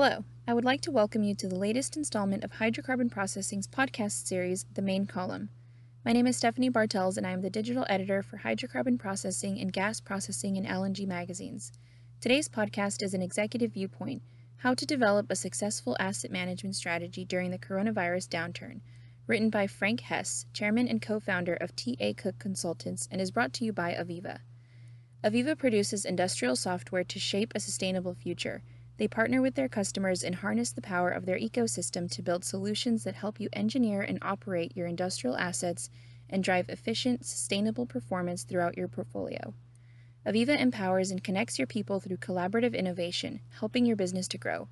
Hello, I would like to welcome you to the latest installment of Hydrocarbon Processing's podcast series, The Main Column. My name is Stephanie Bartels, and I am the digital editor for Hydrocarbon Processing and Gas Processing and LNG magazines. Today's podcast is an executive viewpoint How to Develop a Successful Asset Management Strategy During the Coronavirus Downturn, written by Frank Hess, chairman and co founder of T.A. Cook Consultants, and is brought to you by AVEVA. AVEVA produces industrial software to shape a sustainable future. They partner with their customers and harness the power of their ecosystem to build solutions that help you engineer and operate your industrial assets and drive efficient, sustainable performance throughout your portfolio. AVEVA empowers and connects your people through collaborative innovation, helping your business to grow.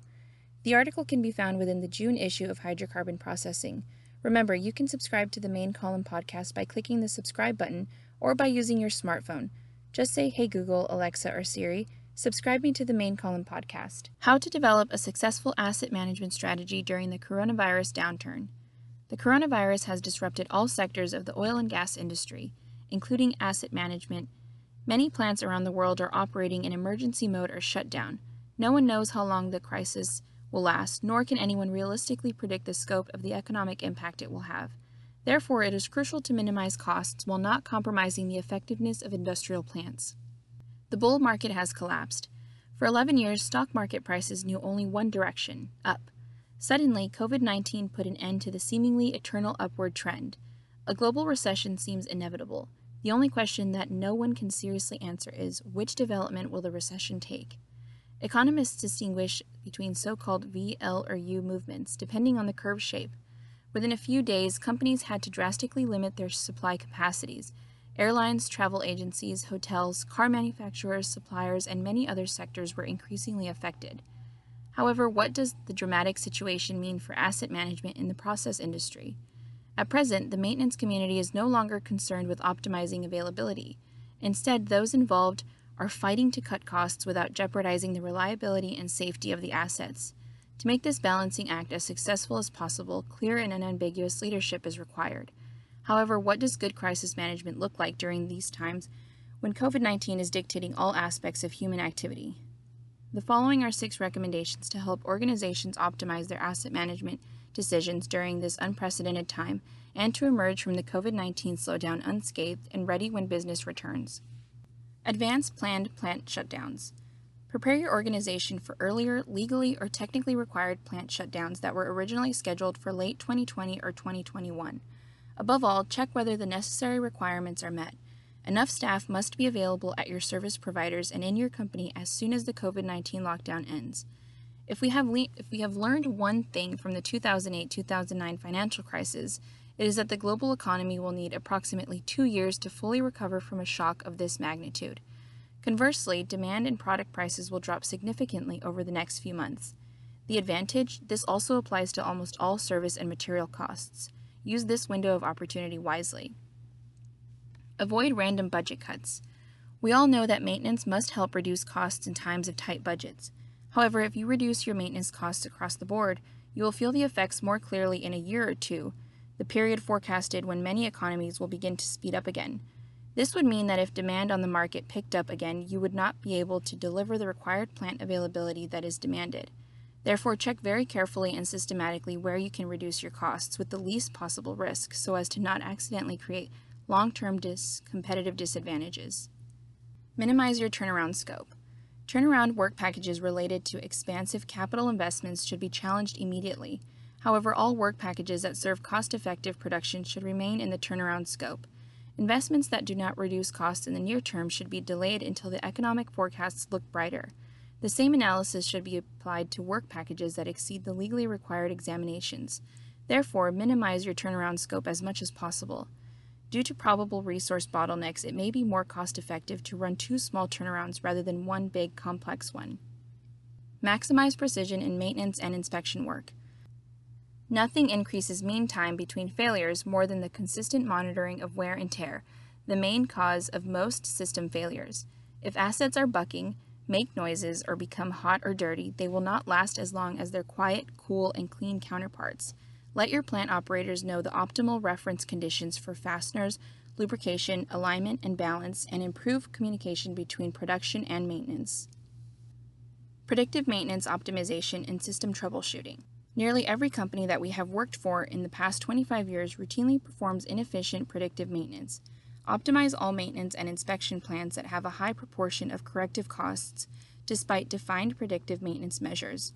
The article can be found within the June issue of Hydrocarbon Processing. Remember, you can subscribe to the main column podcast by clicking the subscribe button or by using your smartphone. Just say, Hey Google, Alexa, or Siri Subscribe me to the main column podcast. How to develop a successful asset management strategy during the coronavirus downturn. The coronavirus has disrupted all sectors of the oil and gas industry, including asset management. Many plants around the world are operating in emergency mode or shut down. No one knows how long the crisis will last, nor can anyone realistically predict the scope of the economic impact it will have. Therefore, it is crucial to minimize costs while not compromising the effectiveness of industrial plants. The bull market has collapsed. For 11 years, stock market prices knew only one direction up. Suddenly, COVID 19 put an end to the seemingly eternal upward trend. A global recession seems inevitable. The only question that no one can seriously answer is which development will the recession take? Economists distinguish between so called V, L, or U movements, depending on the curve shape. Within a few days, companies had to drastically limit their supply capacities Airlines, travel agencies, hotels, car manufacturers, suppliers, and many other sectors were increasingly affected. However, what does the dramatic situation mean for asset management in the process industry? At present, the maintenance community is no longer concerned with optimizing availability. Instead, those involved are fighting to cut costs without jeopardizing the reliability and safety of the assets. To make this balancing act as successful as possible, clear and unambiguous leadership is required. However, what does good crisis management look like during these times when COVID 19 is dictating all aspects of human activity? The following are six recommendations to help organizations optimize their asset management decisions during this unprecedented time and to emerge from the COVID 19 slowdown unscathed and ready when business returns. Advance planned plant shutdowns. Prepare your organization for earlier, legally or technically required plant shutdowns that were originally scheduled for late 2020 or 2021. Above all, check whether the necessary requirements are met. Enough staff must be available at your service providers and in your company as soon as the COVID 19 lockdown ends. If we, have le- if we have learned one thing from the 2008 2009 financial crisis, it is that the global economy will need approximately two years to fully recover from a shock of this magnitude. Conversely, demand and product prices will drop significantly over the next few months. The advantage this also applies to almost all service and material costs. Use this window of opportunity wisely. Avoid random budget cuts. We all know that maintenance must help reduce costs in times of tight budgets. However, if you reduce your maintenance costs across the board, you will feel the effects more clearly in a year or two, the period forecasted when many economies will begin to speed up again. This would mean that if demand on the market picked up again, you would not be able to deliver the required plant availability that is demanded. Therefore, check very carefully and systematically where you can reduce your costs with the least possible risk so as to not accidentally create long term dis- competitive disadvantages. Minimize your turnaround scope. Turnaround work packages related to expansive capital investments should be challenged immediately. However, all work packages that serve cost effective production should remain in the turnaround scope. Investments that do not reduce costs in the near term should be delayed until the economic forecasts look brighter. The same analysis should be applied to work packages that exceed the legally required examinations. Therefore, minimize your turnaround scope as much as possible. Due to probable resource bottlenecks, it may be more cost effective to run two small turnarounds rather than one big, complex one. Maximize precision in maintenance and inspection work. Nothing increases mean time between failures more than the consistent monitoring of wear and tear, the main cause of most system failures. If assets are bucking, make noises, or become hot or dirty, they will not last as long as their quiet, cool, and clean counterparts. Let your plant operators know the optimal reference conditions for fasteners, lubrication, alignment, and balance, and improve communication between production and maintenance. Predictive maintenance optimization and system troubleshooting. Nearly every company that we have worked for in the past 25 years routinely performs inefficient predictive maintenance. Optimize all maintenance and inspection plans that have a high proportion of corrective costs despite defined predictive maintenance measures.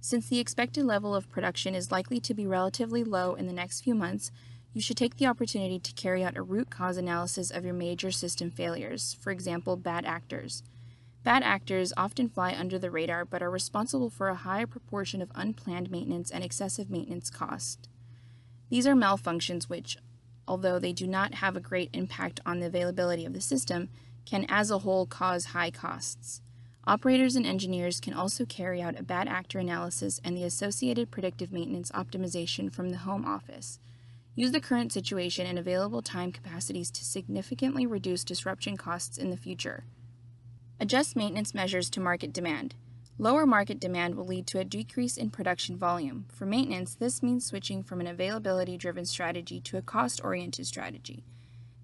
Since the expected level of production is likely to be relatively low in the next few months, you should take the opportunity to carry out a root cause analysis of your major system failures, for example, bad actors. Bad actors often fly under the radar but are responsible for a high proportion of unplanned maintenance and excessive maintenance cost. These are malfunctions which, although they do not have a great impact on the availability of the system, can as a whole cause high costs. Operators and engineers can also carry out a bad actor analysis and the associated predictive maintenance optimization from the home office. Use the current situation and available time capacities to significantly reduce disruption costs in the future. Adjust maintenance measures to market demand. Lower market demand will lead to a decrease in production volume. For maintenance, this means switching from an availability driven strategy to a cost oriented strategy.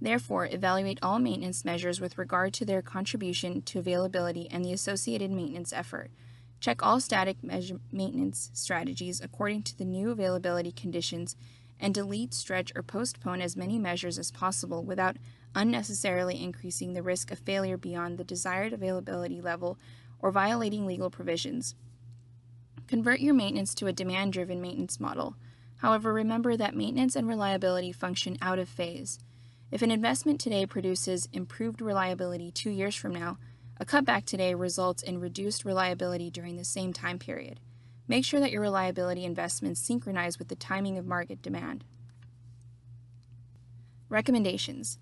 Therefore, evaluate all maintenance measures with regard to their contribution to availability and the associated maintenance effort. Check all static maintenance strategies according to the new availability conditions and delete, stretch, or postpone as many measures as possible without unnecessarily increasing the risk of failure beyond the desired availability level or violating legal provisions. Convert your maintenance to a demand driven maintenance model. However, remember that maintenance and reliability function out of phase. If an investment today produces improved reliability two years from now, a cutback today results in reduced reliability during the same time period. Make sure that your reliability investments synchronize with the timing of market demand. Recommendations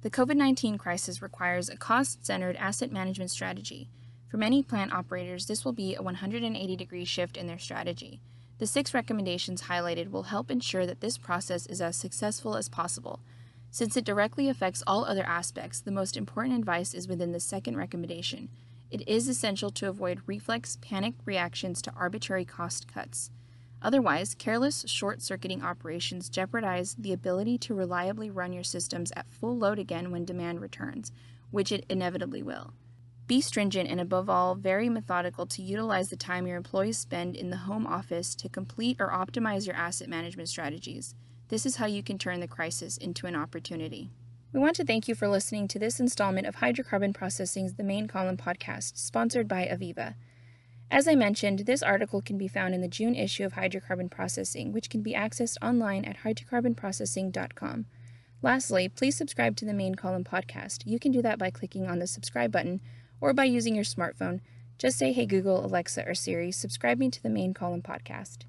The COVID 19 crisis requires a cost centered asset management strategy. For many plant operators, this will be a 180 degree shift in their strategy. The six recommendations highlighted will help ensure that this process is as successful as possible. Since it directly affects all other aspects, the most important advice is within the second recommendation it is essential to avoid reflex panic reactions to arbitrary cost cuts. Otherwise, careless short circuiting operations jeopardize the ability to reliably run your systems at full load again when demand returns, which it inevitably will. Be stringent and, above all, very methodical to utilize the time your employees spend in the home office to complete or optimize your asset management strategies. This is how you can turn the crisis into an opportunity. We want to thank you for listening to this installment of Hydrocarbon Processing's The Main Column podcast, sponsored by AVEVA. As I mentioned, this article can be found in the June issue of Hydrocarbon Processing, which can be accessed online at hydrocarbonprocessing.com. Lastly, please subscribe to the Main Column podcast. You can do that by clicking on the subscribe button or by using your smartphone. Just say, Hey Google, Alexa, or Siri, subscribe me to the Main Column podcast.